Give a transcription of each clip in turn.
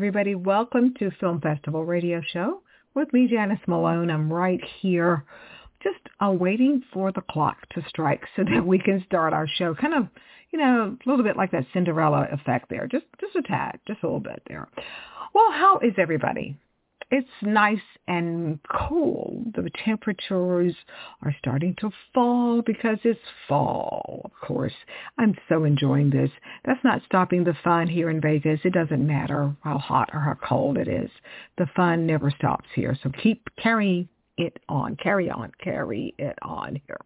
Everybody. Welcome to Film Festival Radio Show with me, Janice Malone. I'm right here just uh, waiting for the clock to strike so that we can start our show. Kind of, you know, a little bit like that Cinderella effect there. Just, just a tad, just a little bit there. Well, how is everybody? It's nice and cool. The temperatures are starting to fall because it's fall, of course. I'm so enjoying this. That's not stopping the fun here in Vegas. It doesn't matter how hot or how cold it is. The fun never stops here. So keep carrying it on. Carry on. Carry it on here.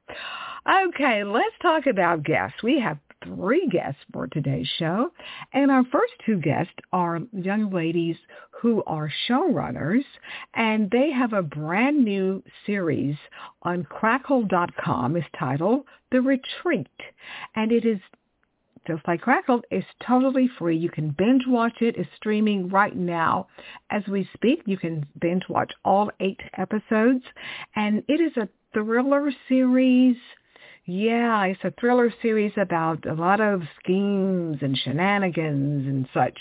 Okay, let's talk about guests. We have three guests for today's show. And our first two guests are young ladies who are showrunners, and they have a brand new series on crackle.com. It's titled The Retreat, and it is just like Crackle, it's totally free. You can binge watch it. It's streaming right now as we speak. You can binge watch all eight episodes. And it is a thriller series yeah, it's a thriller series about a lot of schemes and shenanigans and such.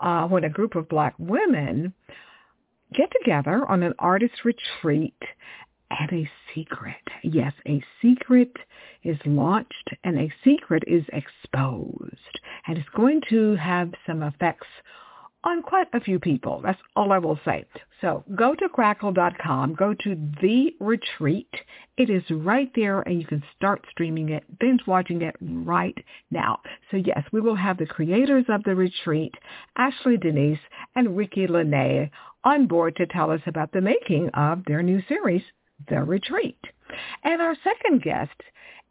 Uh, when a group of black women get together on an artist retreat and a secret, yes, a secret is launched and a secret is exposed. And it's going to have some effects on quite a few people. That's all I will say. So go to crackle.com, go to The Retreat. It is right there and you can start streaming it, binge watching it right now. So yes, we will have the creators of The Retreat, Ashley Denise and Ricki Lynée on board to tell us about the making of their new series, The Retreat. And our second guest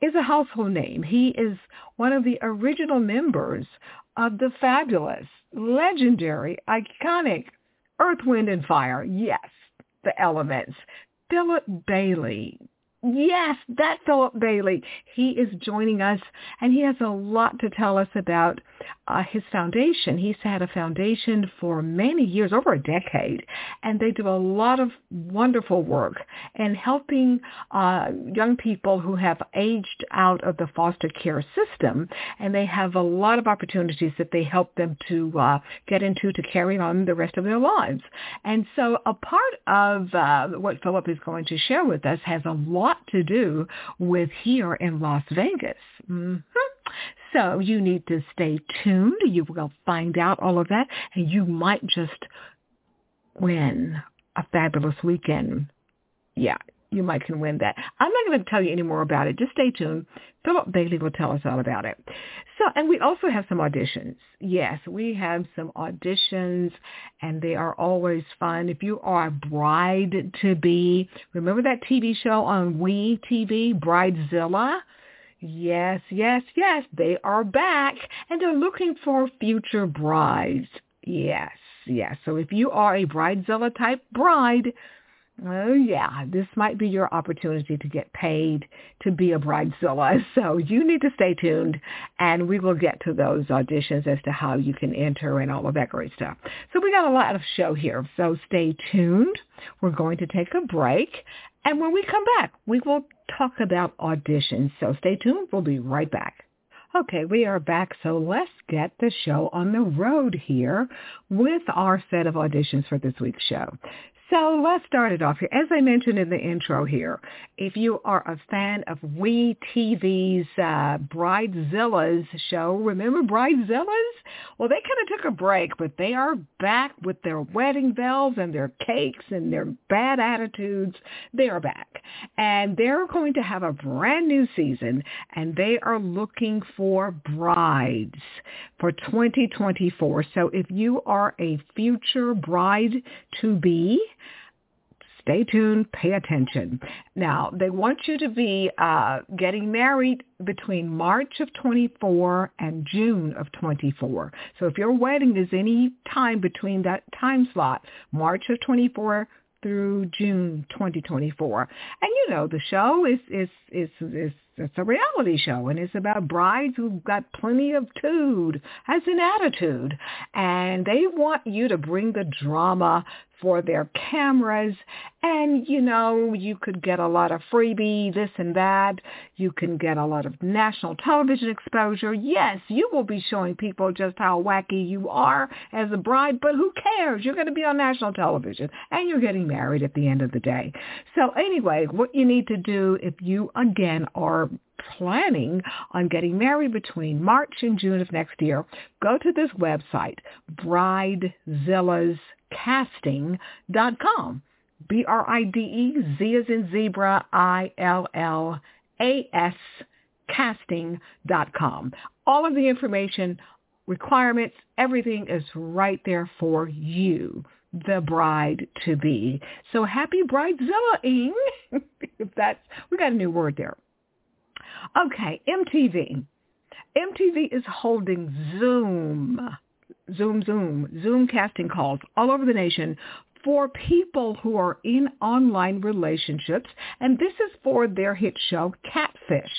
is a household name. He is one of the original members of the fabulous, legendary, iconic Earth, Wind, and Fire. Yes, the elements. Philip Bailey. Yes, that Philip Bailey. He is joining us, and he has a lot to tell us about uh, his foundation. He's had a foundation for many years, over a decade, and they do a lot of wonderful work in helping uh, young people who have aged out of the foster care system, and they have a lot of opportunities that they help them to uh, get into to carry on the rest of their lives. And so a part of uh, what Philip is going to share with us has a lot lot to do with here in Las Vegas. Mm-hmm. So you need to stay tuned. You will find out all of that, and you might just win a fabulous weekend. Yeah, you might can win that. I'm not going to tell you any more about it. Just stay tuned. Philip Bailey will tell us all about it. So, and we also have some auditions. Yes, we have some auditions, and they are always fun. If you are a bride to be, remember that TV show on We TV, Bridezilla? Yes, yes, yes, they are back, and they're looking for future brides. Yes, yes. So if you are a Bridezilla type bride, Oh yeah, this might be your opportunity to get paid to be a bridezilla. So you need to stay tuned and we will get to those auditions as to how you can enter and all of that great stuff. So we got a lot of show here. So stay tuned. We're going to take a break and when we come back, we will talk about auditions. So stay tuned. We'll be right back. Okay, we are back, so let's get the show on the road here with our set of auditions for this week's show. So let's start it off here. As I mentioned in the intro here, if you are a fan of We TV's uh, Bridezilla's show, remember Bridezilla's? Well, they kind of took a break, but they are back with their wedding bells and their cakes and their bad attitudes. They are back. And they're going to have a brand new season, and they are looking for brides for 2024. So if you are a future bride to be, stay tuned, pay attention. Now, they want you to be uh, getting married between March of 24 and June of 24. So if your wedding is any time between that time slot, March of 24 through June 2024. And you know, the show is is is is it's a reality show and it's about brides who've got plenty of tude, has an attitude, and they want you to bring the drama for their cameras. And, you know, you could get a lot of freebie, this and that. You can get a lot of national television exposure. Yes, you will be showing people just how wacky you are as a bride, but who cares? You're going to be on national television and you're getting married at the end of the day. So anyway, what you need to do if you, again, are planning on getting married between March and June of next year, go to this website, Bridezillas casting.com. B-R-I-D-E-Z as in zebra, I-L-L-A-S casting.com. All of the information, requirements, everything is right there for you, the bride to be. So happy bridezilla-ing. that's, we got a new word there. Okay, MTV. MTV is holding Zoom Zoom, Zoom, Zoom casting calls all over the nation for people who are in online relationships. And this is for their hit show, Catfish.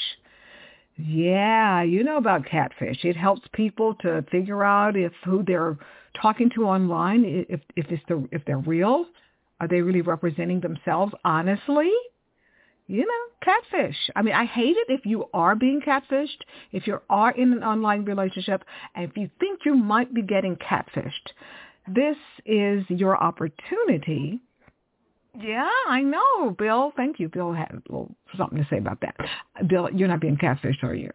Yeah, you know about Catfish. It helps people to figure out if who they're talking to online, if if it's the if they're real, are they really representing themselves honestly? You know, catfish. I mean, I hate it if you are being catfished, if you are in an online relationship, and if you think you might be getting catfished. This is your opportunity. Yeah, I know, Bill. Thank you. Bill had a little something to say about that. Bill, you're not being catfished, are you?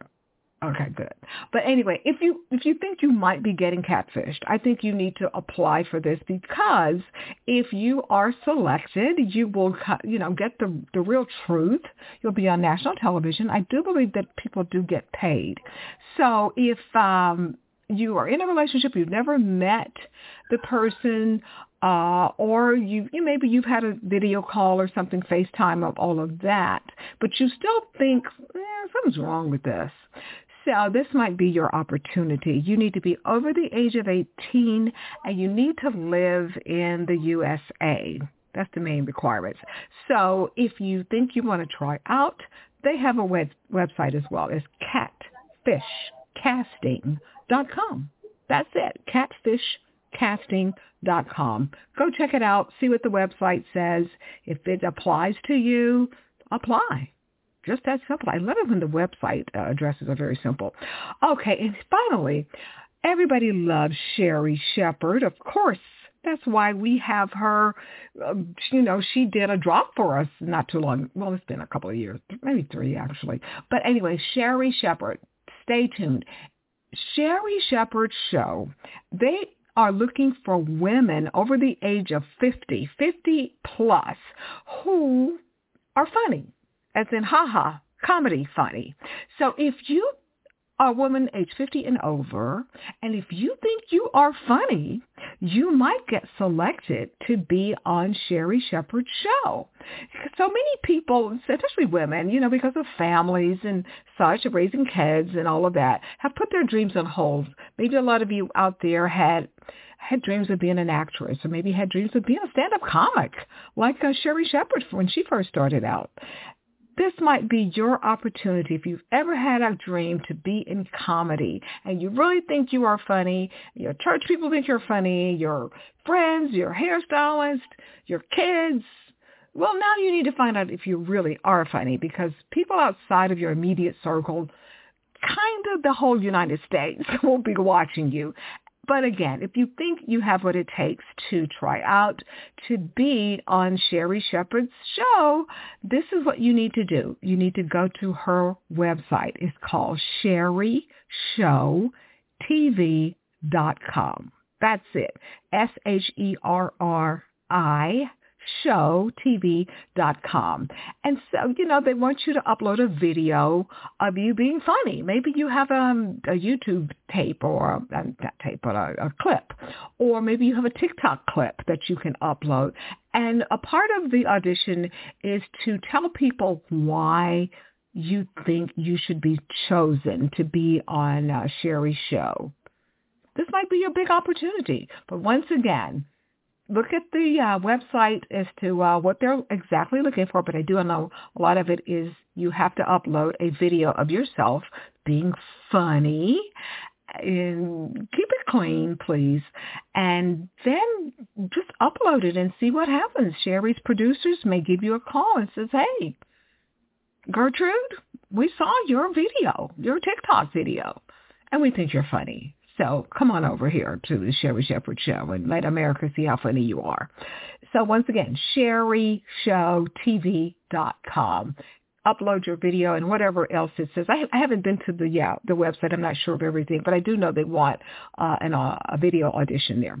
Okay, good. But anyway, if you if you think you might be getting catfished, I think you need to apply for this because if you are selected, you will you know get the the real truth. You'll be on national television. I do believe that people do get paid. So if um you are in a relationship, you've never met the person, uh, or you, you maybe you've had a video call or something, FaceTime of all of that, but you still think eh, something's wrong with this. So oh, this might be your opportunity. You need to be over the age of 18 and you need to live in the USA. That's the main requirements. So if you think you want to try out, they have a web, website as well. It's catfishcasting.com. That's it, catfishcasting.com. Go check it out. See what the website says. If it applies to you, apply. Just that simple. I love it when the website uh, addresses are very simple. Okay, and finally, everybody loves Sherri Shepherd, Of course, that's why we have her. Um, you know, she did a drop for us not too long. Well, it's been a couple of years, maybe three actually. But anyway, Sherri Shepherd, Stay tuned. Sherri Shepherd show. They are looking for women over the age of 50, 50 plus, who are funny as in haha, comedy funny. So if you are a woman age 50 and over, and if you think you are funny, you might get selected to be on Sherri Shepherd's show. So many people, especially women, you know, because of families and such, raising kids and all of that, have put their dreams on hold. Maybe a lot of you out there had had dreams of being an actress or maybe had dreams of being a stand-up comic like uh, Sherri Shepherd when she first started out this might be your opportunity if you've ever had a dream to be in comedy and you really think you are funny, your church people think you're funny, your friends, your hairstylist, your kids. Well, now you need to find out if you really are funny because people outside of your immediate circle, kind of the whole United States will be watching you But again, if you think you have what it takes to try out to be on Sherri Shepherd's show, this is what you need to do. You need to go to her website. It's called sherrishowtv.com. That's it. S-H-E-R-R-I showtv.com. And so, you know, they want you to upload a video of you being funny. Maybe you have um, a YouTube tape or a, not tape, but a, a clip. Or maybe you have a TikTok clip that you can upload. And a part of the audition is to tell people why you think you should be chosen to be on uh, Sherri's show. This might be a big opportunity. But once again, look at the uh, website as to uh, what they're exactly looking for, but I do know a lot of it is you have to upload a video of yourself being funny and keep it clean, please. And then just upload it and see what happens. Sherri's producers may give you a call and says, hey, Gertrude, we saw your video, your TikTok video, and we think you're funny. So come on over here to the Sherri Shepherd Show and let America see how funny you are. So once again, sherrishowtv.com. Upload your video and whatever else it says. I, I haven't been to the yeah the website. I'm not sure of everything, but I do know they want uh, an, uh, a video audition there.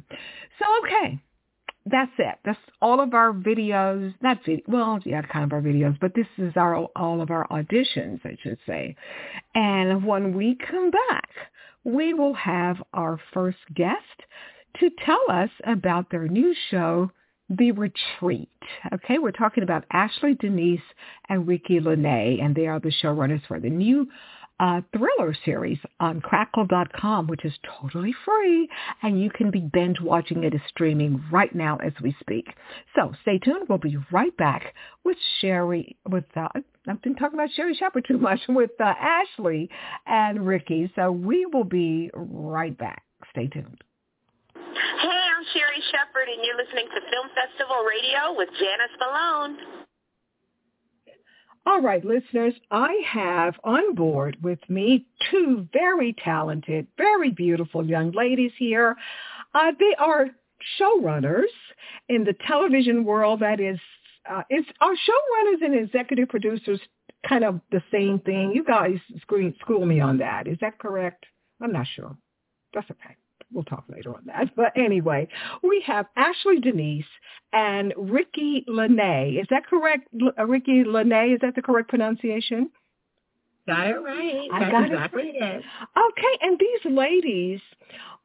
So okay, that's it. That's all of our videos. Not video. Well, yeah, kind of our videos, but this is our all of our auditions, I should say. And when we come back, we will have our first guest to tell us about their new show, The Retreat. Okay, we're talking about Ashley Denise and Ricki Lynée, and they are the showrunners for the new uh, thriller series on crackle.com, which is totally free, and you can be binge watching it. It's streaming right now as we speak. So stay tuned. We'll be right back with Sherri, with, uh, I've been talking about Sherri Shepherd too much, with uh, Ashley and Ricki. So we will be right back. Stay tuned. Hey, I'm Sherri Shepherd, and you're listening to Film Festival Radio with Janice Malone. All right, listeners, I have on board with me two very talented, very beautiful young ladies here. Uh, they are showrunners in the television world that is, uh, it's our showrunners and executive producers kind of the same thing. You guys school, school me on that. Is that correct? I'm not sure. That's okay we'll talk later on that. But anyway, we have Ashley Denise and Ricki Lynée. Is that correct? Uh, Ricki Lynée, is that the correct pronunciation? Got it right. I That's got exactly it. it. Okay, and these ladies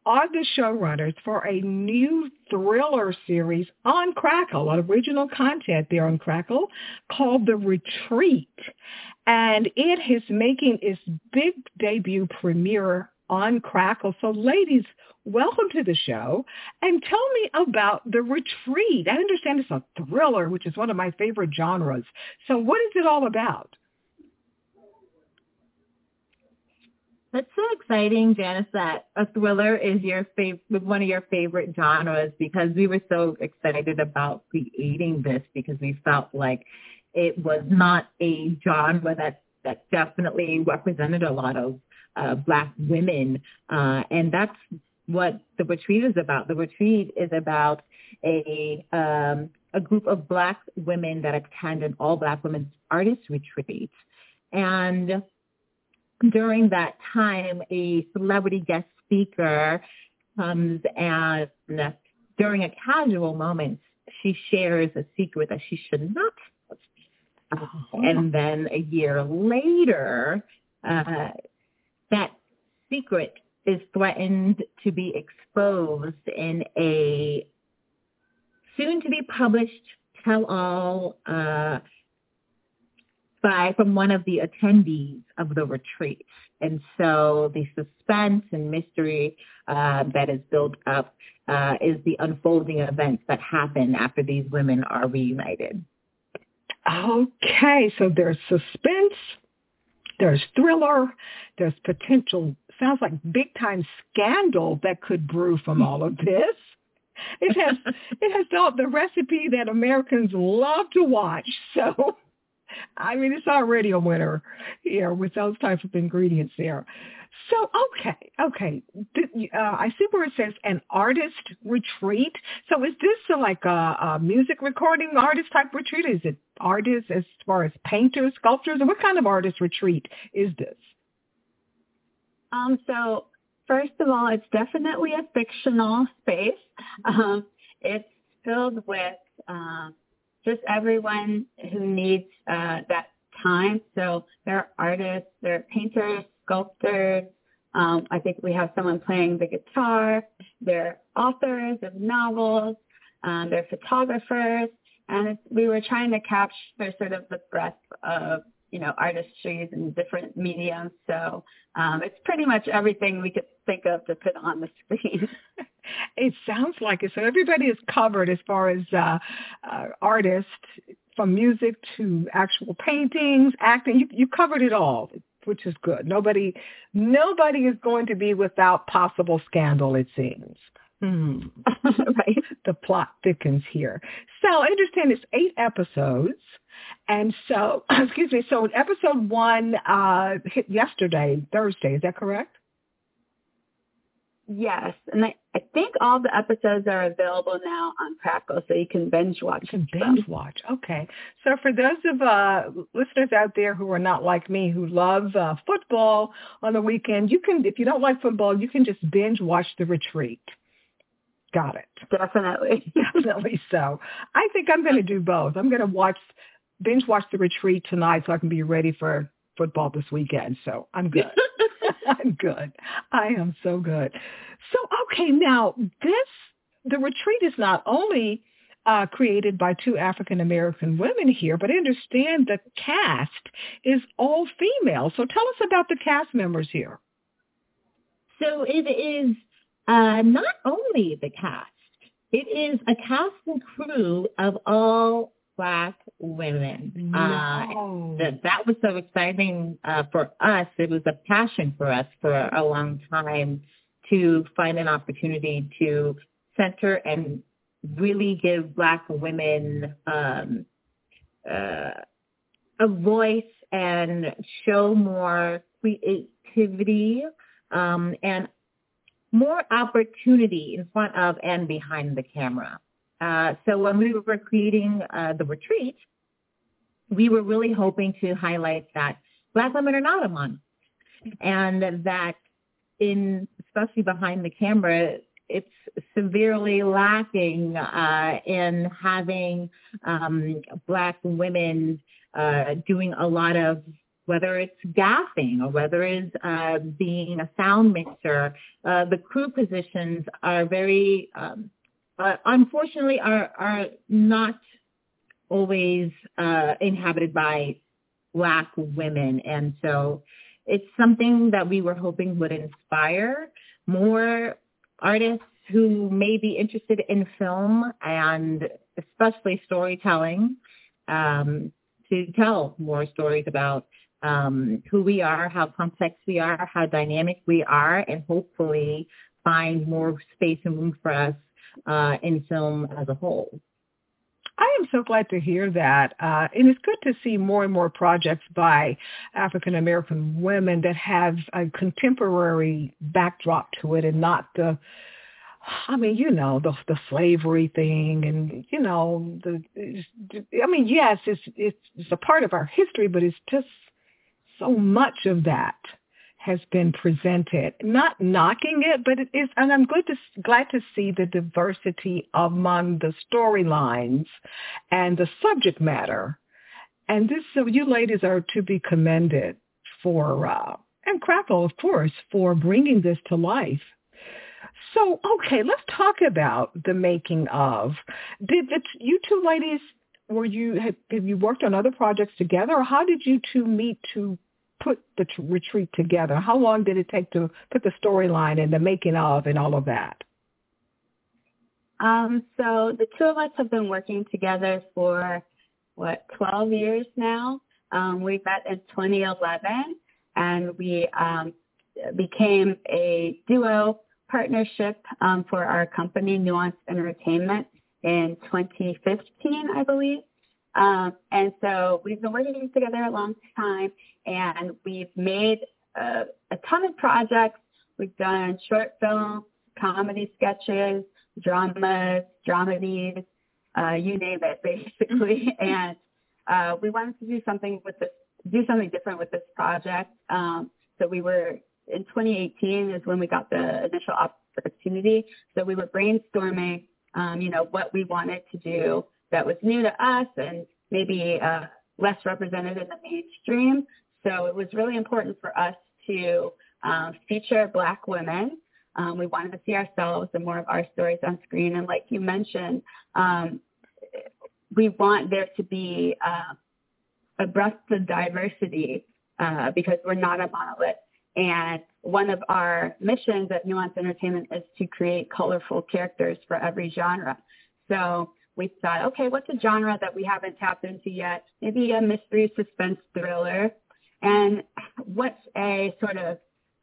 are the showrunners for a new thriller series on Crackle, original content there on Crackle called The Retreat. And it is making its big debut premiere on Crackle. So ladies, welcome to the show and tell me about The Retreat. I understand it's a thriller, which is one of my favorite genres. So what is it all about? That's so exciting, Janice, that a thriller is your fav- one of your favorite genres because we were so excited about creating this because we felt like it was not a genre that, that definitely represented a lot of uh, black women. Uh, and that's what the retreat is about. The retreat is about a um, a group of black women that attend an all black women's artist retreat. And during that time, a celebrity guest speaker comes and during a casual moment, she shares a secret that she should not. Uh, and then a year later, uh, that secret is threatened to be exposed in a soon to be published tell-all uh, by from one of the attendees of the retreat. And so the suspense and mystery uh, that is built up uh, is the unfolding events that happen after these women are reunited. Okay, so there's suspense, there's thriller, there's potential sounds like big time scandal that could brew from all of this. It has it has all the recipe that Americans love to watch. So I mean, it's already a winner here with those types of ingredients there. So, okay, okay. Uh, I see where it says an artist retreat. So is this like a, a music recording artist type retreat? Is it artists as far as painters, sculptors? What kind of artist retreat is this? Um, so first of all, it's definitely a fictional space. Um, it's filled with uh, just everyone who needs uh, that time. So there are artists, there are painters, sculptors. Um, I think we have someone playing the guitar. There are authors of novels. Um, there are photographers. And we were trying to capture sort of the breadth of, you know, artistries and different mediums. So um, it's pretty much everything we could think of to put on the screen. it sounds like it. So everybody is covered as far as uh, uh, artists, from music to actual paintings, acting. You, you covered it all which is good. Nobody, nobody is going to be without possible scandal. It seems. Hmm. right. The plot thickens here. So I understand it's eight episodes. And so, excuse me, so episode one uh, hit yesterday, Thursday. Is that correct? Yes, and I, I think all the episodes are available now on Crackle, so you can binge watch. You can binge them. watch. Okay. So for those of uh, listeners out there who are not like me, who love uh, football on the weekend, you can, if you don't like football, you can just binge watch The Retreat. Got it. Definitely. Definitely so. I think I'm going to do both. I'm going to watch, binge watch The Retreat tonight so I can be ready for football this weekend. So I'm good. I'm good. I am so good. So, okay, now this, the retreat is not only uh, created by two African American women here, but I understand the cast is all female. So tell us about the cast members here. So it is uh, not only the cast, it is a cast and crew of all black women. Uh, that that was so exciting uh, for us. It was a passion for us for a long time to find an opportunity to center and really give black women um, uh, a voice and show more creativity um, and more opportunity in front of and behind the camera. Uh, so when we were creating uh, the retreat, we were really hoping to highlight that Black women are not a and that in especially behind the camera, it's severely lacking uh, in having um, Black women uh, doing a lot of whether it's gaffing or whether it's uh, being a sound mixer. Uh, the crew positions are very um, uh, unfortunately are are not always uh, inhabited by black women, and so it's something that we were hoping would inspire more artists who may be interested in film and especially storytelling um, to tell more stories about um, who we are, how complex we are, how dynamic we are, and hopefully find more space and room for us uh, in film as a whole. I am so glad to hear that. Uh, and it's good to see more and more projects by African American women that have a contemporary backdrop to it and not the, I mean, you know, the the slavery thing and, you know, the, I mean, yes, it's, it's, it's a part of our history, but it's just so much of that has been presented. Not knocking it, but it is, and I'm to, glad to see the diversity among the storylines and the subject matter. And this, so you ladies are to be commended for, uh, and Crackle, of course, for bringing this to life. So, okay, let's talk about the making of. Did you two ladies, were you, have, have you worked on other projects together, or how did you two meet to put the t- retreat together? How long did it take to put the storyline and the making of and all of that? Um, so the two of us have been working together for what 12 years now. Um, we met in 2011, and we um, became a duo partnership um, for our company, Nuance Entertainment, in 2015, I believe. Um, and so we've been working together a long time, and we've made a, a ton of projects. We've done short films, comedy sketches, dramas, dramedies, uh, you name it, basically. and uh, we wanted to do something with this, do something different with this project. Um, so we were in 2018 is when we got the initial opportunity. So we were brainstorming, um, you know, what we wanted to do that was new to us and maybe uh, less represented in the mainstream. So it was really important for us to um, feature Black women. Um, we wanted to see ourselves and more of our stories on screen. And like you mentioned, um, we want there to be uh, a breadth of diversity uh, because we're not a monolith. And one of our missions at Nuance Entertainment is to create colorful characters for every genre. So we thought, okay, what's a genre that we haven't tapped into yet? Maybe a mystery suspense thriller. And what's a sort of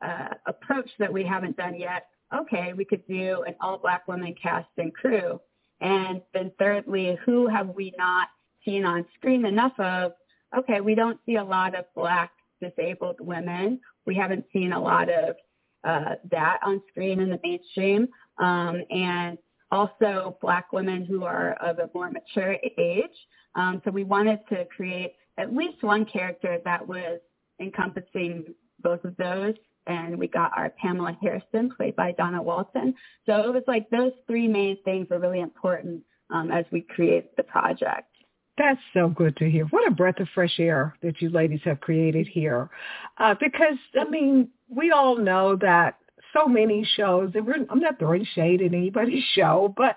uh, approach that we haven't done yet? Okay, we could do an all black woman cast and crew. And then thirdly, who have we not seen on screen enough of? Okay, we don't see a lot of black disabled women. We haven't seen a lot of uh, that on screen in the mainstream. Um, and also black women who are of a more mature age. Um, so we wanted to create at least one character that was encompassing both of those. And we got our Pamela Harrison, played by Donna Walton. So it was like those three main things were really important um, as we create the project. That's so good to hear. What a breath of fresh air that you ladies have created here. Uh, because, I mean, we all know that so many shows, and we're, I'm not throwing shade at anybody's show, but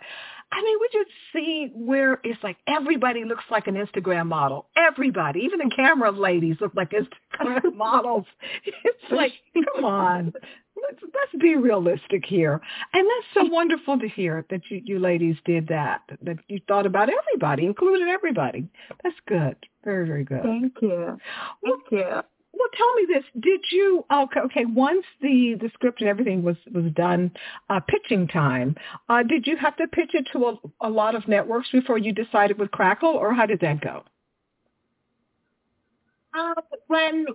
I mean, we just see where it's like everybody looks like an Instagram model. Everybody, even the camera ladies look like Instagram models. It's like, come on, let's let's be realistic here. And that's so wonderful to hear that you, you ladies did that. That you thought about everybody, included everybody. That's good. Very very good. Thank you. Thank you. Well, tell me this: Did you okay? Okay, once the the script and everything was was done, uh, pitching time. Uh, did you have to pitch it to a, a lot of networks before you decided with Crackle, or how did that go? Uh, when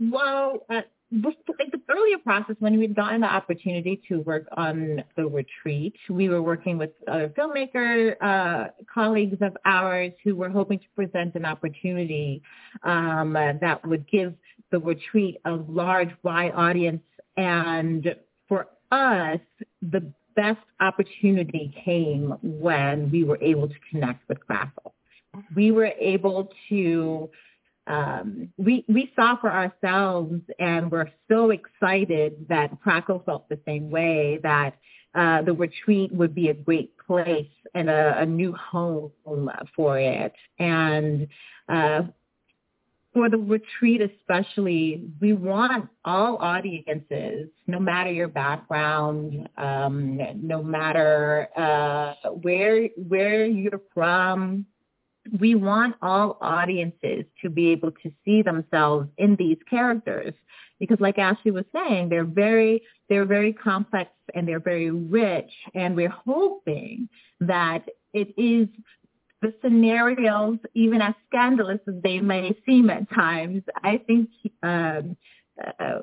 well, uh, before, in the earlier process, when we'd gotten the opportunity to work on the retreat, we were working with other filmmaker uh, colleagues of ours who were hoping to present an opportunity um, that would give the retreat a large, wide audience. And for us, the best opportunity came when we were able to connect with Crackle. We were able to um, we we saw for ourselves, and we're so excited that Crackle felt the same way that uh, the retreat would be a great place and a, a new home for it. And uh, for the retreat especially, we want all audiences, no matter your background, um, no matter uh, where where you're from, we want all audiences to be able to see themselves in these characters because like Ashley was saying, they're very, they're very complex and they're very rich. And we're hoping that it is the scenarios, even as scandalous as they may seem at times, I think um, uh,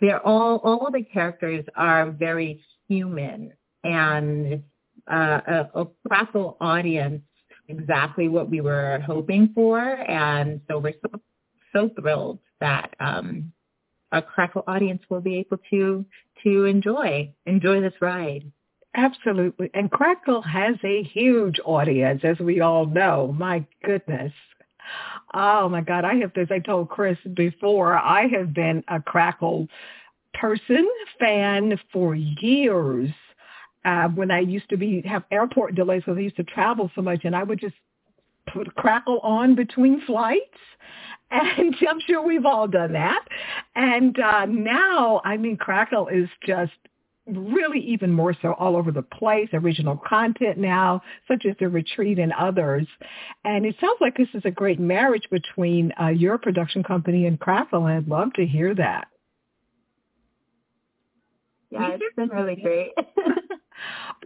they're all, all the characters are very human and uh, a, a Crackle audience exactly what we were hoping for. And so we're so, so thrilled that um, our Crackle audience will be able to to enjoy enjoy this ride. Absolutely. And Crackle has a huge audience, as we all know. My goodness. Oh my God. I have, as I told Chris before, I have been a Crackle person, fan for years uh, when I used to be have airport delays because I used to travel so much, and I would just put crackle on between flights. And I'm sure we've all done that. And uh, now, I mean, Crackle is just really even more so all over the place, original content now, such as The Retreat and others. And it sounds like this is a great marriage between uh, your production company and Crackle, and I'd love to hear that. Yeah, it's been really great.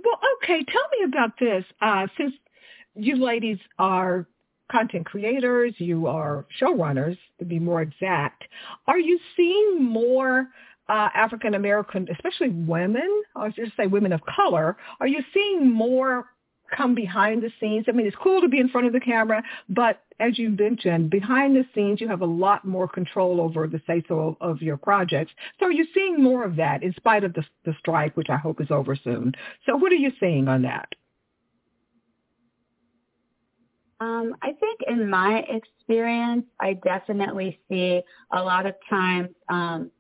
well, okay, tell me about this. Uh, since you ladies are content creators, you are showrunners, to be more exact. Are you seeing more uh, African American, especially women, or just say women of color? Are you seeing more come behind the scenes? I mean, it's cool to be in front of the camera, but as you mentioned, behind the scenes, you have a lot more control over the say-so of your projects. So are you seeing more of that in spite of the, the strike, which I hope is over soon? So what are you seeing on that? Um, I think in my experience, I definitely see a lot of times um,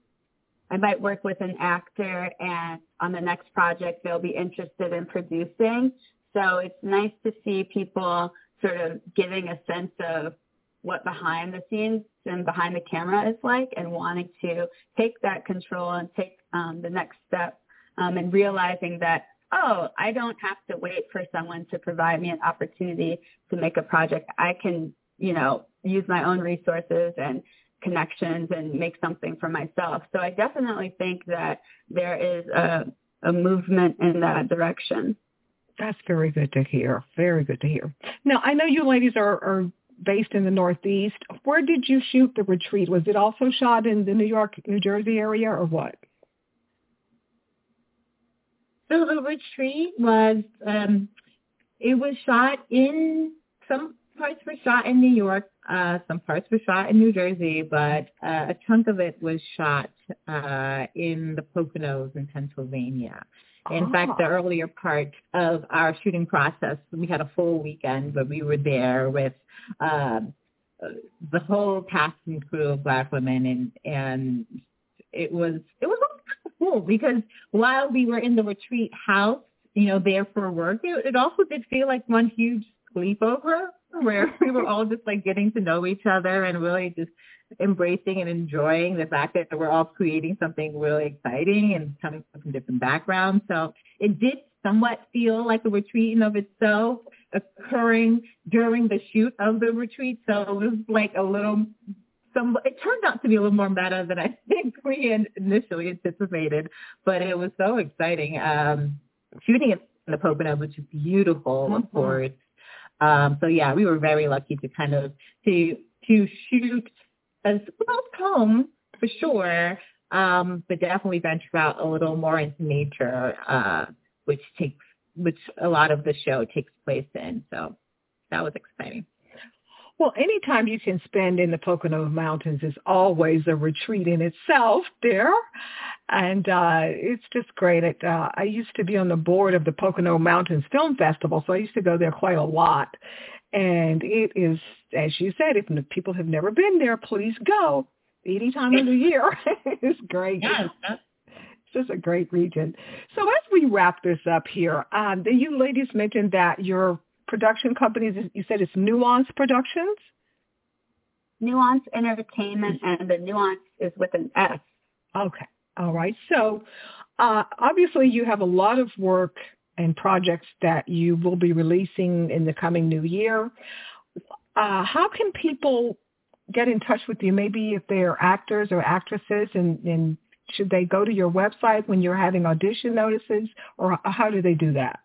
I might work with an actor and on the next project they'll be interested in producing. So it's nice to see people sort of giving a sense of what behind the scenes and behind the camera is like and wanting to take that control and take um, the next step um, and realizing that oh, I don't have to wait for someone to provide me an opportunity to make a project. I can, you know, use my own resources and connections and make something for myself. So I definitely think that there is a, a movement in that direction. That's very good to hear. Very good to hear. Now, I know you ladies are, are based in the Northeast. Where did you shoot the retreat? Was it also shot in the New York, New Jersey area or what? So the retreat was um, it was shot in some parts were shot in New York, uh, some parts were shot in New Jersey, but uh, a chunk of it was shot uh, in the Poconos in Pennsylvania. In oh. fact, the earlier part of our shooting process, we had a full weekend, but we were there with uh, the whole cast and crew of Black women, and and it was it was cool because while we were in the retreat house, you know, there for work, it, it also did feel like one huge sleepover where we were all just like getting to know each other and really just embracing and enjoying the fact that we're all creating something really exciting and coming from different backgrounds. So it did somewhat feel like a retreat in of itself occurring during the shoot of the retreat. So it was like a little some it turned out to be a little more meta than I think we initially anticipated, but it was so exciting. Um, shooting in the Pocono, which is beautiful, mm-hmm. of course. Um, so yeah, we were very lucky to kind of to to shoot as close home for sure, um, but definitely venture out a little more into nature, uh, which takes which a lot of the show takes place in. So that was exciting. Well, any time you can spend in the Pocono Mountains is always a retreat in itself there. And uh, it's just great. It, uh, I used to be on the board of the Pocono Mountains Film Festival, so I used to go there quite a lot. And it is, as you said, if people have never been there, please go any time of the year. it's great. Yes. It's just a great region. So as we wrap this up here, um, the, you ladies mentioned that you're production companies? You said it's Nuance Productions? Nuance Entertainment, and the Nuance is with an S. Okay. All right. So uh, obviously you have a lot of work and projects that you will be releasing in the coming new year. Uh, how can people get in touch with you? Maybe if they're actors or actresses, and, and should they go to your website when you're having audition notices, or how do they do that?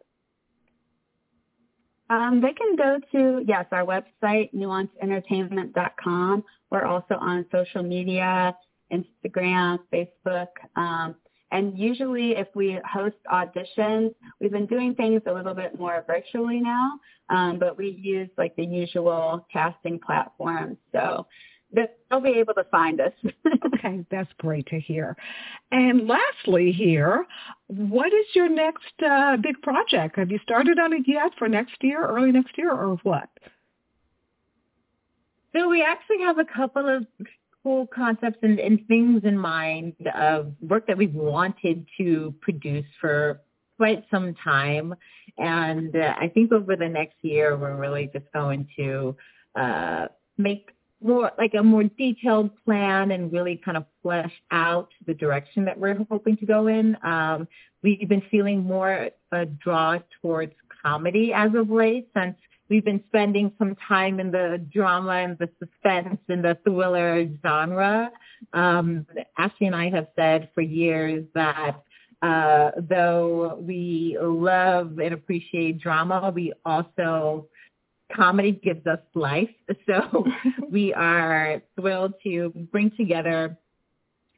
Um, they can go to, yes, our website, nuanceentertainment.com. We're also on social media, Instagram, Facebook. Um, and usually if we host auditions, we've been doing things a little bit more virtually now, um, but we use like the usual casting platforms. So they'll be able to find us. okay, that's great to hear. And lastly here, what is your next uh, big project? Have you started on it yet for next year, early next year, or what? So we actually have a couple of cool concepts and, and things in mind of work that we've wanted to produce for quite some time. And uh, I think over the next year, we're really just going to uh, make more like a more detailed plan and really kind of flesh out the direction that we're hoping to go in. Um, we've been feeling more a draw towards comedy as of late since we've been spending some time in the drama and the suspense and the thriller genre. Um, Ashley and I have said for years that uh, though we love and appreciate drama, we also comedy gives us life. So we are thrilled to bring together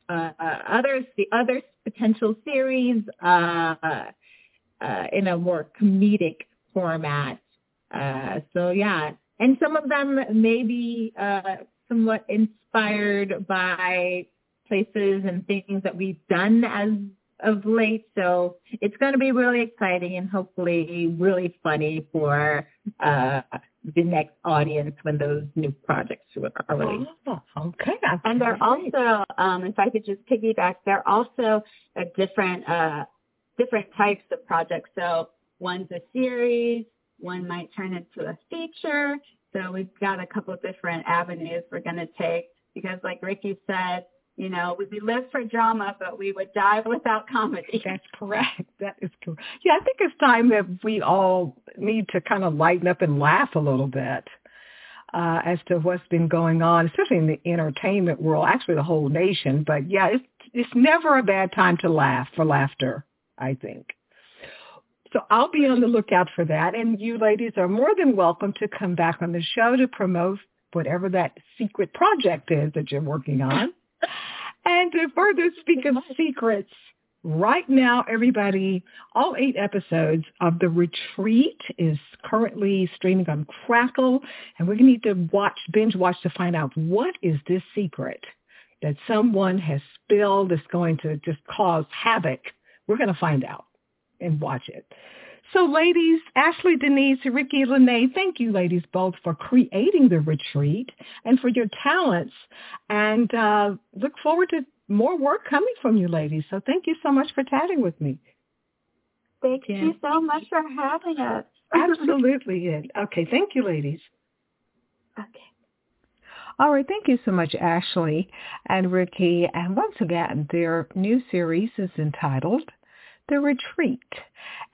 uh, uh, others, the other potential series uh, uh, in a more comedic format. Uh, so yeah, and some of them may be uh, somewhat inspired by places and things that we've done as of late. So it's going to be really exciting and hopefully really funny for uh, the next audience when those new projects are released. Oh, okay. And they're also, um, if I could just piggyback, they're also a different, uh, different types of projects. So one's a series, one might turn into a feature. So we've got a couple of different avenues we're going to take because like Ricki said, you know, we'd be live for drama, but we would die without comedy. That's correct. That is correct. Yeah, I think it's time that we all need to kind of lighten up and laugh a little bit uh, as to what's been going on, especially in the entertainment world, actually the whole nation. But yeah, it's it's never a bad time to laugh for laughter, I think. So I'll be on the lookout for that. And you ladies are more than welcome to come back on the show to promote whatever that secret project is that you're working on. And to further speak of secrets, right now, everybody, all eight episodes of The Retreat is currently streaming on Crackle, and we're going to need to watch, binge watch to find out what is this secret that someone has spilled that's going to just cause havoc. We're going to find out and watch it. So ladies, Ashley, Denise, Ricki, Lynée, thank you ladies both for creating the retreat and for your talents and uh, look forward to more work coming from you ladies. So thank you so much for chatting with me. Thank yeah. you so much for having us. Absolutely. Okay. Thank you, ladies. Okay. All right. Thank you so much, Ashley and Ricki. And once again, their new series is entitled The Retreat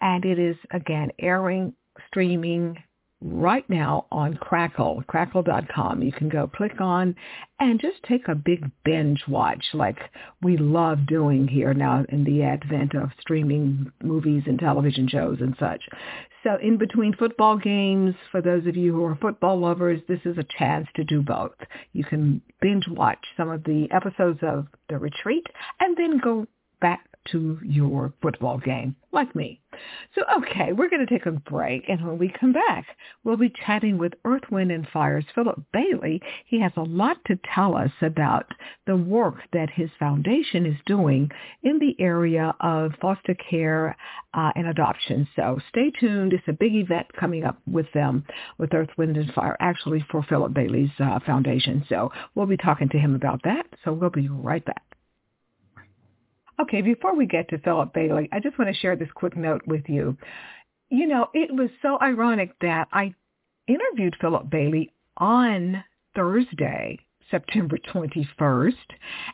and it is again airing, streaming right now on Crackle, crackle.com. You can go click on and just take a big binge watch like we love doing here now in the advent of streaming movies and television shows and such. So in between football games, for those of you who are football lovers, this is a chance to do both. You can binge watch some of the episodes of The Retreat and then go back to your football game, like me. So, okay, we're going to take a break, and when we come back, we'll be chatting with Earth, Wind, and Fire's Philip Bailey. He has a lot to tell us about the work that his foundation is doing in the area of foster care uh, and adoption. So stay tuned. It's a big event coming up with them, with Earth, Wind, and Fire, actually for Philip Bailey's uh, foundation. So we'll be talking to him about that. So we'll be right back. Okay, before we get to Philip Bailey, I just want to share this quick note with you. You know, it was so ironic that I interviewed Philip Bailey on Thursday, September 21st.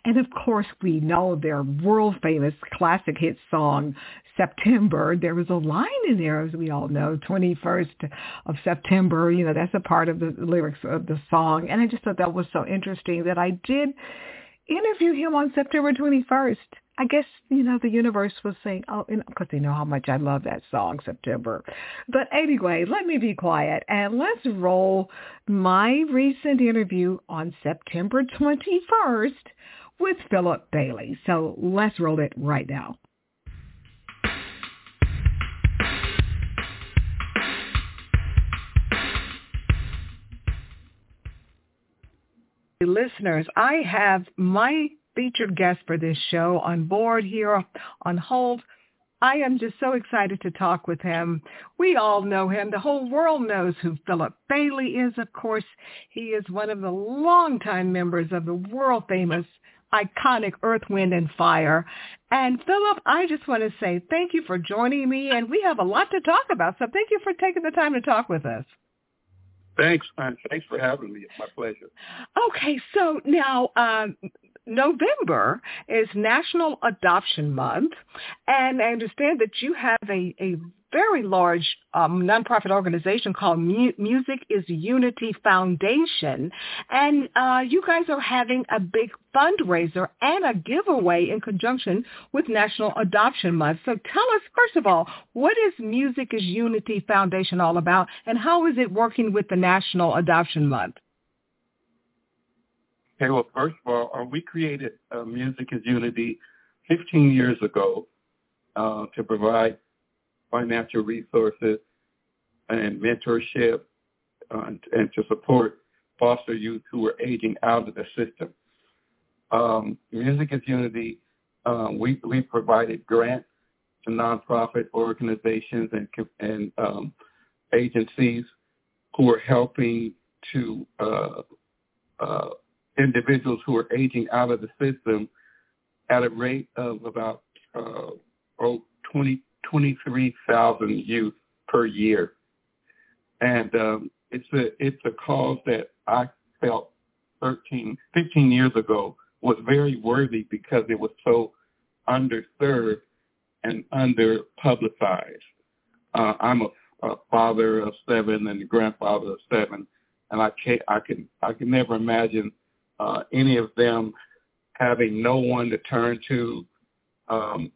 And of course, we know their world famous classic hit song, September. There was a line in there, as we all know, 21st of September. You know, that's a part of the lyrics of the song. And I just thought that was so interesting that I did interview him on September 21st. I guess, you know, the universe was saying, oh, because they know how much I love that song, September. But anyway, let me be quiet and let's roll my recent interview on September 21st with Philip Bailey. So let's roll it right now. Listeners, I have my featured guest for this show on board here on hold. I am just so excited to talk with him. We all know him. The whole world knows who Philip Bailey is, of course. He is one of the longtime members of the world famous iconic Earth, Wind, and Fire. And Philip, I just want to say thank you for joining me, and we have a lot to talk about. So thank you for taking the time to talk with us. Thanks, and thanks for having me. It's my pleasure. Okay, so now um, November is National Adoption Month, and I understand that you have a, a very large um, nonprofit organization called Mu- Music is Unity Foundation, and uh, you guys are having a big fundraiser and a giveaway in conjunction with National Adoption Month. So tell us, first of all, what is Music is Unity Foundation all about, and how is it working with the National Adoption Month? Okay, well, first of all, uh, we created uh, Music is Unity 15 years ago uh, to provide financial resources and mentorship and, and, to support foster youth who are aging out of the system. Um, Music is Unity, um, we, we provided grants to nonprofit organizations and, and um, agencies who are helping to uh, uh, individuals who are aging out of the system at a rate of about uh, oh, 20, 23,000 youth per year. And um, it's a it's a cause that I felt 13, 15 years ago was very worthy because it was so underserved and under publicized. Uh, I'm a, a father of seven and a grandfather of seven, and I can't I can I can never imagine uh, any of them having no one to turn to um,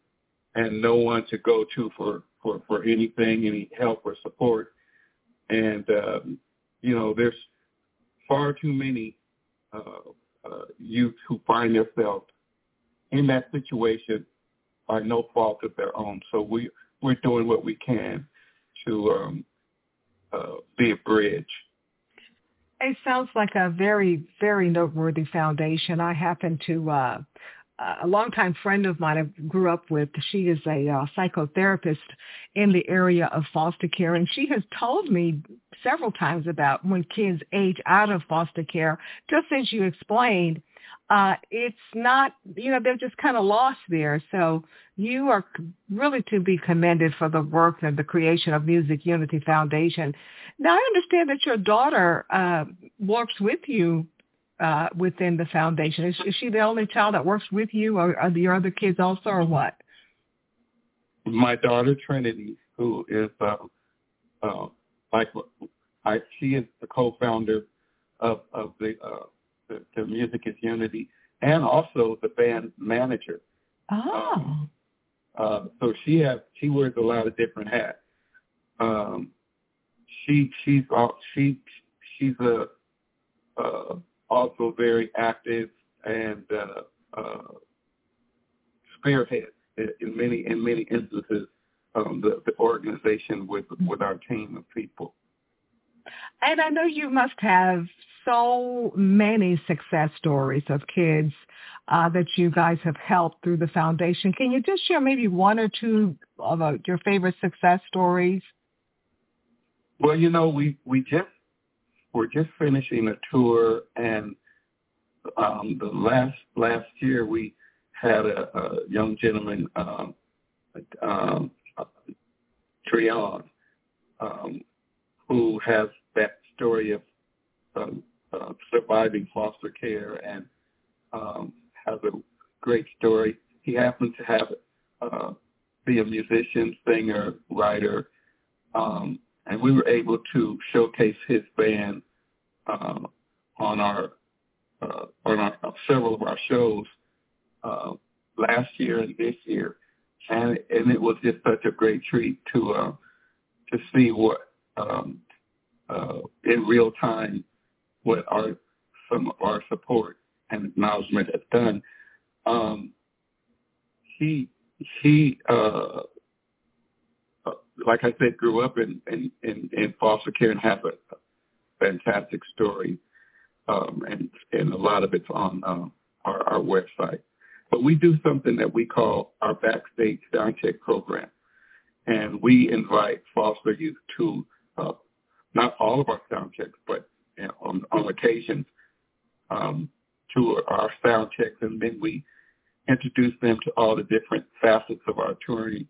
and no one to go to for, for, for anything, any help or support. And, um, you know, there's far too many uh, uh, youth who find themselves in that situation by no fault of their own. So we, we're doing what we can to um, uh, be a bridge it sounds like a very, very noteworthy foundation. I happen to, uh, a longtime friend of mine I grew up with, she is a uh, psychotherapist in the area of foster care, and she has told me several times about when kids age out of foster care, just as you explained, uh, it's not, you know, they're just kind of lost there. So you are really to be commended for the work and the creation of Music Unity Foundation. Now, I understand that your daughter uh, works with you uh, within the foundation. Is, is she the only child that works with you, or are your other kids also, or what? My daughter Trinity, who is uh, uh, like I, she is the co-founder of of the uh, the, the Music is Unity, and also the band manager. Oh. Um, uh, so she has she wears a lot of different hats. Um, she she's she she's a uh, also very active and uh, uh, spearhead in many in many instances um, the, the organization with with our team of people. And I know you must have so many success stories of kids uh, that you guys have helped through the foundation. Can you just share maybe one or two of uh, your favorite success stories? Well, you know, we we just we're just finishing a tour, and um, the last last year we had a, a young gentleman, um, um, um, who has that story of um, uh, surviving foster care and um, has a great story. He happened to have uh, be a musician, singer, writer, um, and we were able to showcase his band on our uh, on our, uh, several of our shows uh, last year and this year, and and it was just such a great treat to uh, to see what um, uh, in real time what our some of our support and acknowledgement has done. Um, he he uh, like I said, grew up in in, in, in foster care and have a, fantastic story, um, and and a lot of it's on um, our, our website. But we do something that we call our backstage sound check program, and we invite foster youth to uh, not all of our sound checks, but you know, on, on occasions um, to our sound checks, and then we introduce them to all the different facets of our touring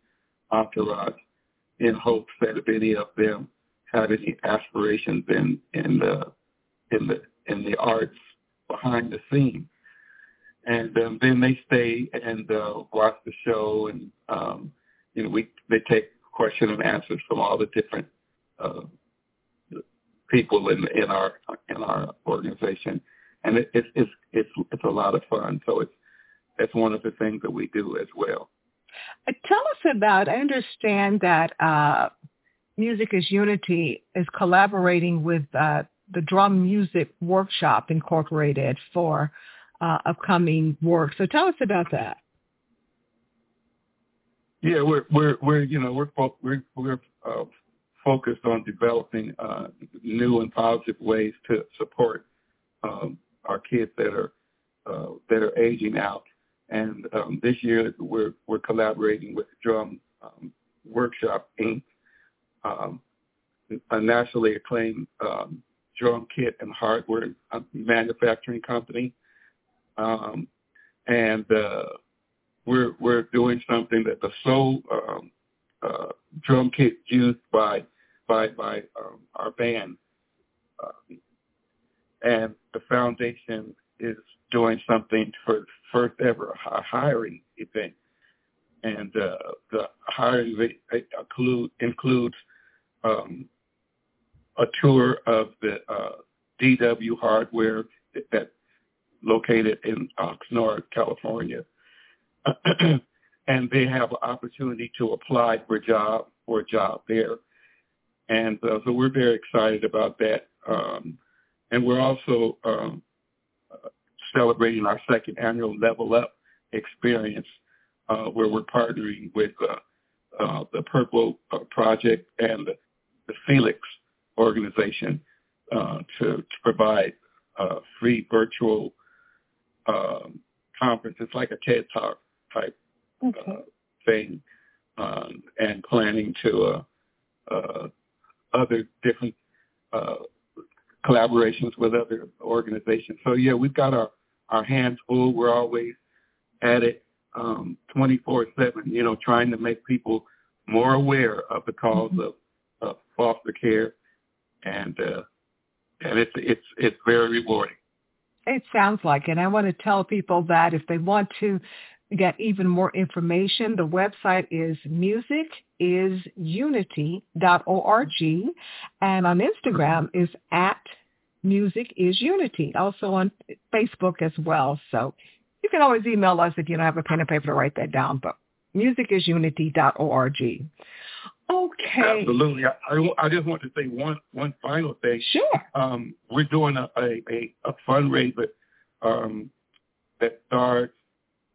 entourage in hopes that if any of them have any aspirations in in the in the in the arts behind the scenes. And um, then they stay and uh, watch the show, and um, you know we they take question and answers from all the different uh, people in in our in our organization, and it, it's it's it's it's a lot of fun. So it's that's one of the things that we do as well. Uh, tell us about. I understand that uh, Music is Unity is collaborating with uh, the Drum Music Workshop Incorporated for uh, upcoming work. So tell us about that. Yeah, we're we're we're you know we're we're we're uh, focused on developing uh, new and positive ways to support um, our kids that are uh, that are aging out. And um, this year we're we're collaborating with Drum um, Workshop Inc., um, a nationally acclaimed um, drum kit and hardware uh, manufacturing company, um, and uh, we're we're doing something that the sole um, uh, drum kit used by by by um, our band, uh, and the foundation is doing something for first ever hiring event, and uh, the hiring event include, includes um, a tour of the uh, DW hardware that located in Oxnard, California. and they have an opportunity to apply for a job for a job there. And uh, so we're very excited about that. Um, and we're also um, celebrating our second annual Level Up experience uh, where we're partnering with uh, uh, the Purple uh, Project and the, Felix organization uh, to, to provide uh, free virtual um, conference. It's like a TED Talk type okay. thing um, and planning to other different collaborations with other organizations. So yeah, we've got our our hands full. We're always at it um, 24/7. You know, trying to make people more aware of the cause mm-hmm. of, of foster care, and uh, and it's it's it's very rewarding. It sounds like it. I want to tell people that if they want to get even more information, the website is musicisunity.org and on Instagram is at Music is Unity, also on Facebook as well. So you can always email us if you don't have a pen and paper to write that down, but musicisunity.org. Okay. Absolutely. I, I, just want to say one one final thing. Sure. Um, we're doing a, a, a fundraiser um, that starts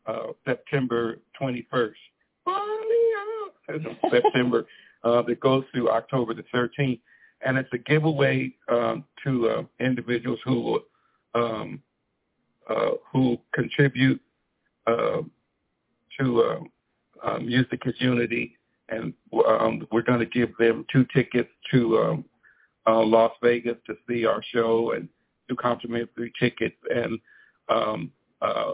uh, September 21st. September uh, that goes through October the 13th and it's a giveaway um, to uh, individuals who um, uh, who contribute uh, to uh, uh, Music is Unity, and um, we're going to give them two tickets to um, uh, Las Vegas to see our show and two complimentary tickets and um, uh,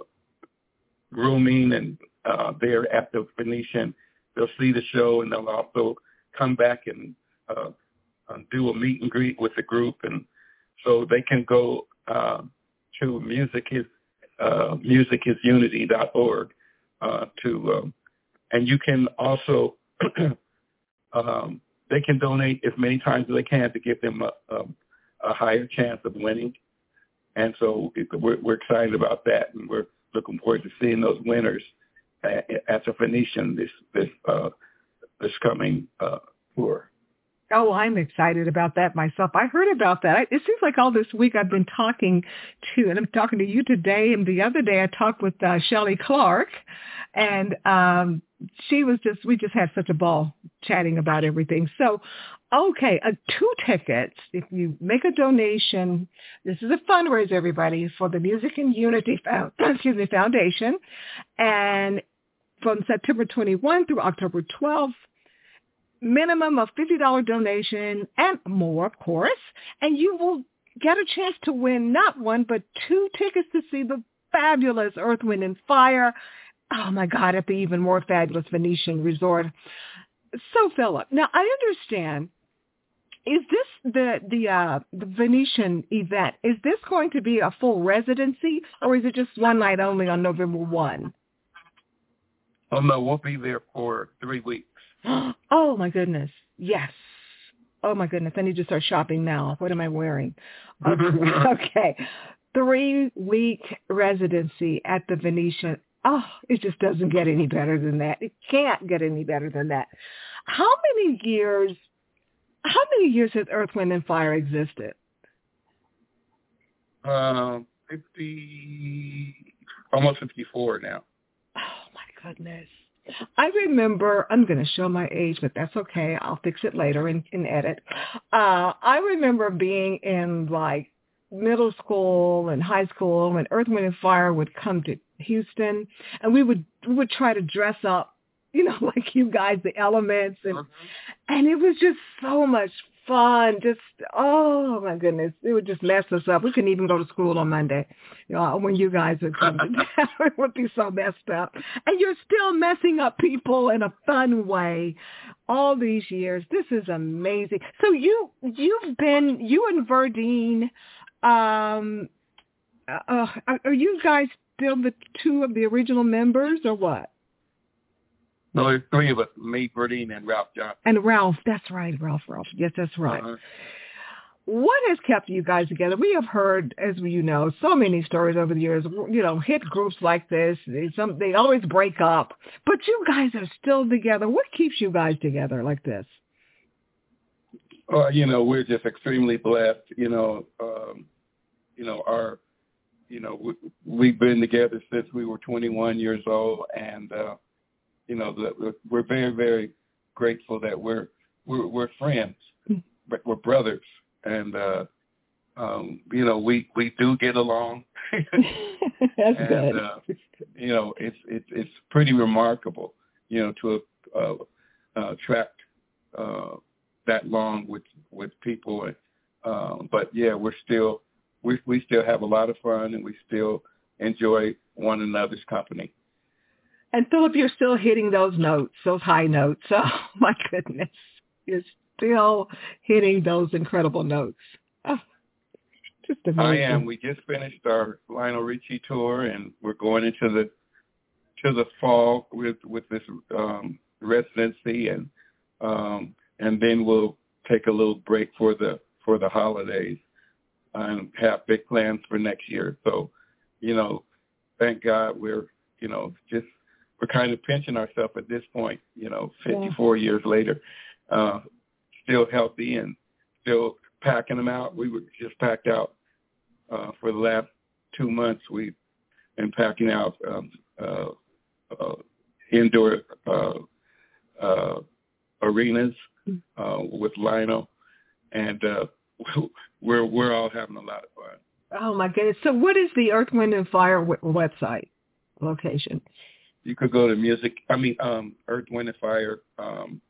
rooming and uh, there at the Venetian. They'll see the show and they'll also come back and uh, uh, do a meet and greet with the group, and so they can go uh, to music is uh, musicisunity.org uh, to, um, and you can also um, they can donate as many times as they can to give them a, a, a higher chance of winning, and so we're, we're excited about that, and we're looking forward to seeing those winners at, at the Venetian this this uh, this coming uh, tour. Oh, I'm excited about that myself. I heard about that. It seems like all this week I've been talking to, and I'm talking to you today. And the other day I talked with uh, Shelly Clark, and um, she was just, we just had such a ball chatting about everything. So, okay, uh, two tickets. If you make a donation, this is a fundraiser, everybody, for the Music and Unity Found, excuse me, Foundation, and from September 21 through October 12th minimum of $50 donation and more, of course, and you will get a chance to win not one, but two tickets to see the fabulous Earth, Wind, and Fire. Oh my God, at the even more fabulous Venetian Resort. So, Philip, now I understand. Is this the the uh, the Venetian event? Is this going to be a full residency, or is it just one night only on November one? Oh no, we'll be there for three weeks. Oh my goodness. Yes. Oh my goodness. I need to start shopping now. What am I wearing? okay. Three week residency at the Venetian. Oh, it just doesn't get any better than that. It can't get any better than that. How many years how many years has Earth, Wind and Fire existed? Um, fifty almost fifty four now. Oh my goodness. I remember, I'm going to show my age, but that's okay. I'll fix it later in, in edit. Uh, I remember being in like middle school and high school when Earth, Wind and Fire would come to Houston and we would, we would try to dress up, you know, like you guys, the elements and, and it was just so much fun. Just, oh my goodness. It would just mess us up. We couldn't even go to school on Monday. You know, when you guys would come it would be so messed up. And you're still messing up people in a fun way all these years. This is amazing. So you, you've been, you and Verdine, um, uh, are you guys still the two of the original members or what? No, there's three of us, me, Verdine, and Ralph Johnson. And Ralph, that's right, Ralph, Ralph. Yes, that's right. Uh-huh. What has kept you guys together? We have heard, as you know, so many stories over the years. You know, hit groups like this, they, some they always break up, but you guys are still together. What keeps you guys together like this? Uh, you know, we're just extremely blessed. You know, um, you know our, you know, we, we've been together since we were 21 years old, and uh, you know, the, we're very, very grateful that we're we're, we're friends, we're brothers, and uh, um, you know, we we do get along. That's and, good. Uh, you know, it's it's it's pretty remarkable, you know, to uh, uh, track uh, that long with with people. And, um, but yeah, we're still we we still have a lot of fun, and we still enjoy one another's company. And Philip, you're still hitting those notes, those high notes. Oh my goodness, you're still hitting those incredible notes. Oh, just amazing. I am. We just finished our Lionel Richie tour, and we're going into the to the fall with with this um, residency, and um, and then we'll take a little break for the for the holidays, and have big plans for next year. So, you know, thank God we're you know just we're kind of pinching ourselves at this point. You know, 54 yeah. years later, uh, still healthy and still packing them out. We were just packed out uh, for the last two months. We've been packing out um, uh, uh, indoor uh, uh, arenas uh, with Lionel, and uh, we're we're all having a lot of fun. Oh my goodness! So, what is the Earth, Wind, and Fire w- website location? You could go to music. I mean, um, Earth, Wind, and Fire. Um,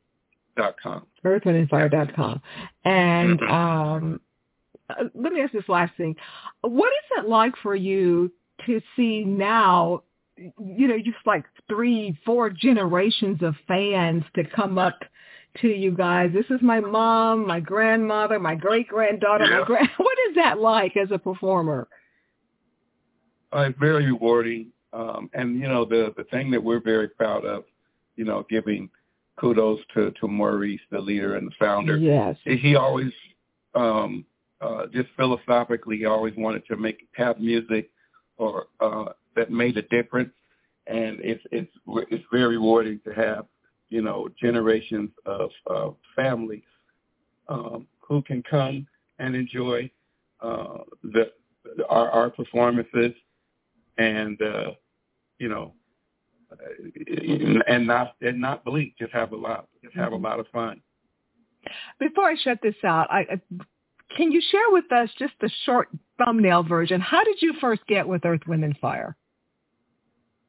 dot com. earthwindandfire.com. And um, uh, let me ask this last thing. What is it like for you to see now, you know, just like three, four generations of fans to come up to you guys? This is my mom, my grandmother, my great-granddaughter, yeah. my grand... What is that like as a performer? Uh, very rewarding. Um, and, you know, the, the thing that we're very proud of, you know, giving kudos to, to Maurice, the leader and the founder. Yes. He always, um, uh, just philosophically, he always wanted to make have music or uh, that made a difference, and it's it's it's very rewarding to have you know generations of uh, families um, who can come and enjoy uh, the our, our performances, and uh, you know and not and not bleak. Just have a lot. Just have a lot of fun. Before I shut this out, I, can you share with us just the short thumbnail version? How did you first get with Earth, Wind, and Fire?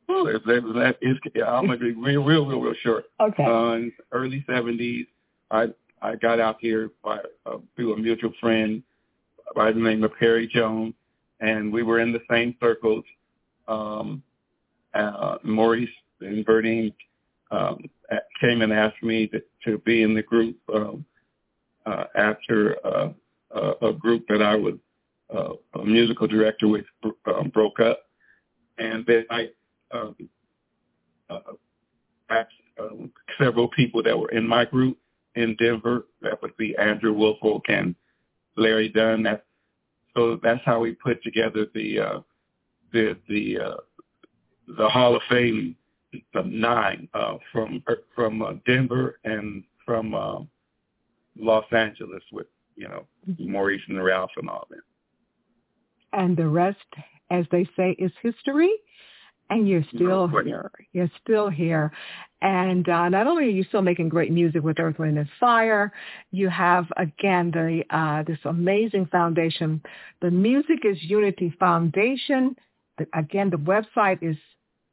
Well, that, that is, I'm gonna be real, real, real, real short. Okay. Uh, in early '70s, I I got out here by uh, through a mutual friend by the name of Perry Jones, and we were in the same circles. Um, uh, Maurice and Verdine um, came and asked me to, to be in the group um, uh, after uh, uh, a group that I was uh, a musical director with um, broke up, and then I um, uh, asked um, several people that were in my group in Denver. That would be Andrew Woolfolk and Larry Dunn. That, so that's how we put together the uh, the the uh, the Hall of Fame of nine uh, from from uh, Denver and from uh, Los Angeles with you know Maurice and Ralph and all that. And the rest, as they say, is history and you're still here. You're still here. And uh, not only are you still making great music with Earth, Wind, and Fire, you have, again, the uh, this amazing foundation. The Music is Unity Foundation. Again, the website is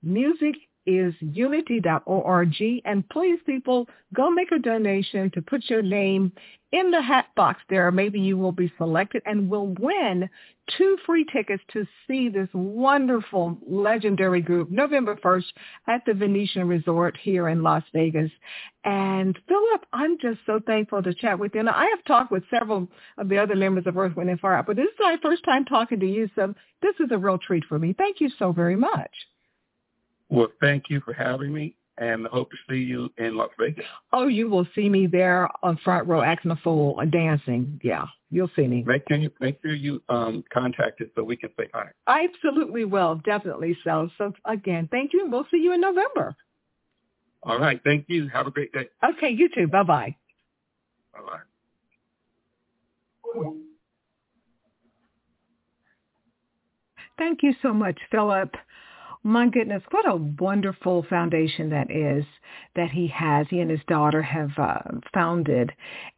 Music is unity.org. And please, people, go make a donation to put your name in the hat box there. Maybe you will be selected and will win two free tickets to see this wonderful, legendary group November 1st at the Venetian Resort here in Las Vegas. And Philip, I'm just so thankful to chat with you. And I have talked with several of the other members of Earth, Wind, and Fire, but this is my first time talking to you, so this is a real treat for me. Thank you so very much. Well, thank you for having me and hope to see you in Las Vegas. Oh, you will see me there on front row acting a fool and dancing. Yeah, you'll see me. Make sure you make sure you um, contact us so we can say hi. I absolutely will, definitely so. So again, thank you, and we'll see you in November. All right, thank you. Have a great day. Okay, you too. Bye bye. Bye bye. Thank you so much, Philip my goodness, what a wonderful foundation that is that he has. He and his daughter have uh, founded,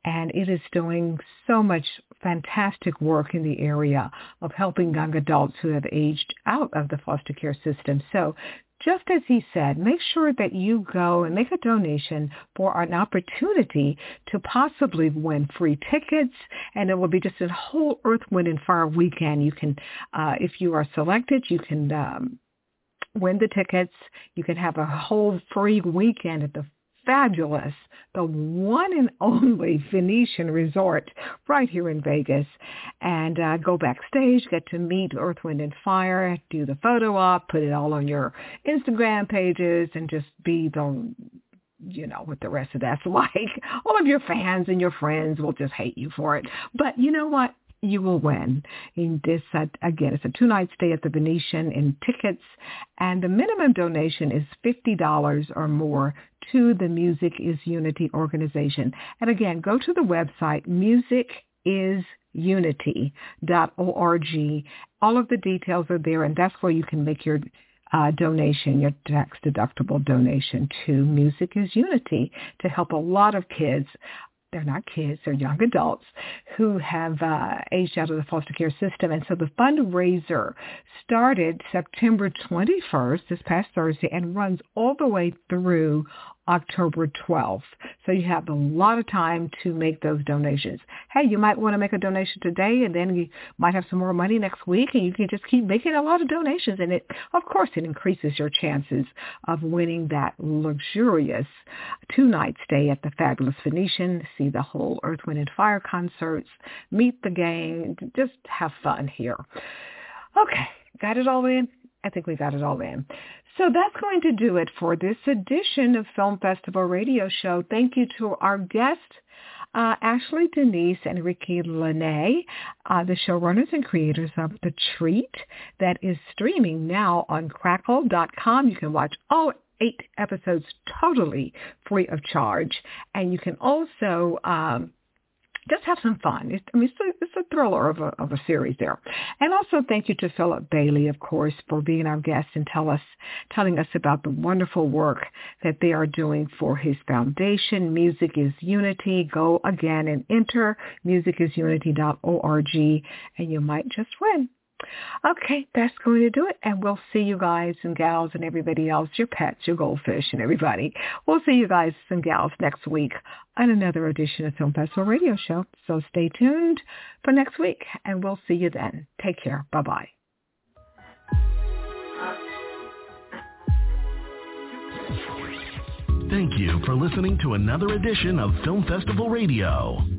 and it is doing so much fantastic work in the area of helping young adults who have aged out of the foster care system. So just as he said, make sure that you go and make a donation for an opportunity to possibly win free tickets. And it will be just a whole Earth, Wind, and Fire weekend. You can, uh, if you are selected, you can um, win the tickets. You can have a whole free weekend at the fabulous, the one and only Venetian Resort right here in Vegas, and uh, go backstage, get to meet Earth, Wind, and Fire, do the photo op, put it all on your Instagram pages, and just be the you know what the rest of that's like. All of your fans and your friends will just hate you for it. But you know what? You will win. In this, uh, again, it's a two-night stay at the Venetian in tickets, and the minimum donation is $50 or more to the Music is Unity organization. And again, go to the website musicisunity.org. All of the details are there, and that's where you can make your uh, donation, your tax-deductible donation to Music is Unity to help a lot of kids they're not kids, they're young adults who have uh, aged out of the foster care system. And so the fundraiser started September 21st, this past Thursday, and runs all the way through October 12th. So you have a lot of time to make those donations. Hey, you might want to make a donation today and then you might have some more money next week and you can just keep making a lot of donations and it, of course, it increases your chances of winning that luxurious two-night stay at the Fabulous Venetian, see the whole Earth, Wind, and Fire concerts, meet the gang, just have fun here. Okay, got it all in? I think we got it all in. So that's going to do it for this edition of Film Festival Radio Show. Thank you to our guest, uh, Ashley Denise and Ricki Lynée, uh, the showrunners and creators of The Treat that is streaming now on crackle.com. You can watch all eight episodes totally free of charge. And you can also um, just have some fun. It's, I mean, it's a, it's a thriller of a, of a series there. And also thank you to Philip Bailey, of course, for being our guest and tell us, telling us about the wonderful work that they are doing for his foundation. Music is Unity. Go again and enter musicisunity.org and you might just win. Okay, that's going to do it. And we'll see you guys and gals and everybody else, your pets, your goldfish and everybody. We'll see you guys and gals next week on another edition of Film Festival Radio Show. So stay tuned for next week and we'll see you then. Take care. Bye-bye. Thank you for listening to another edition of Film Festival Radio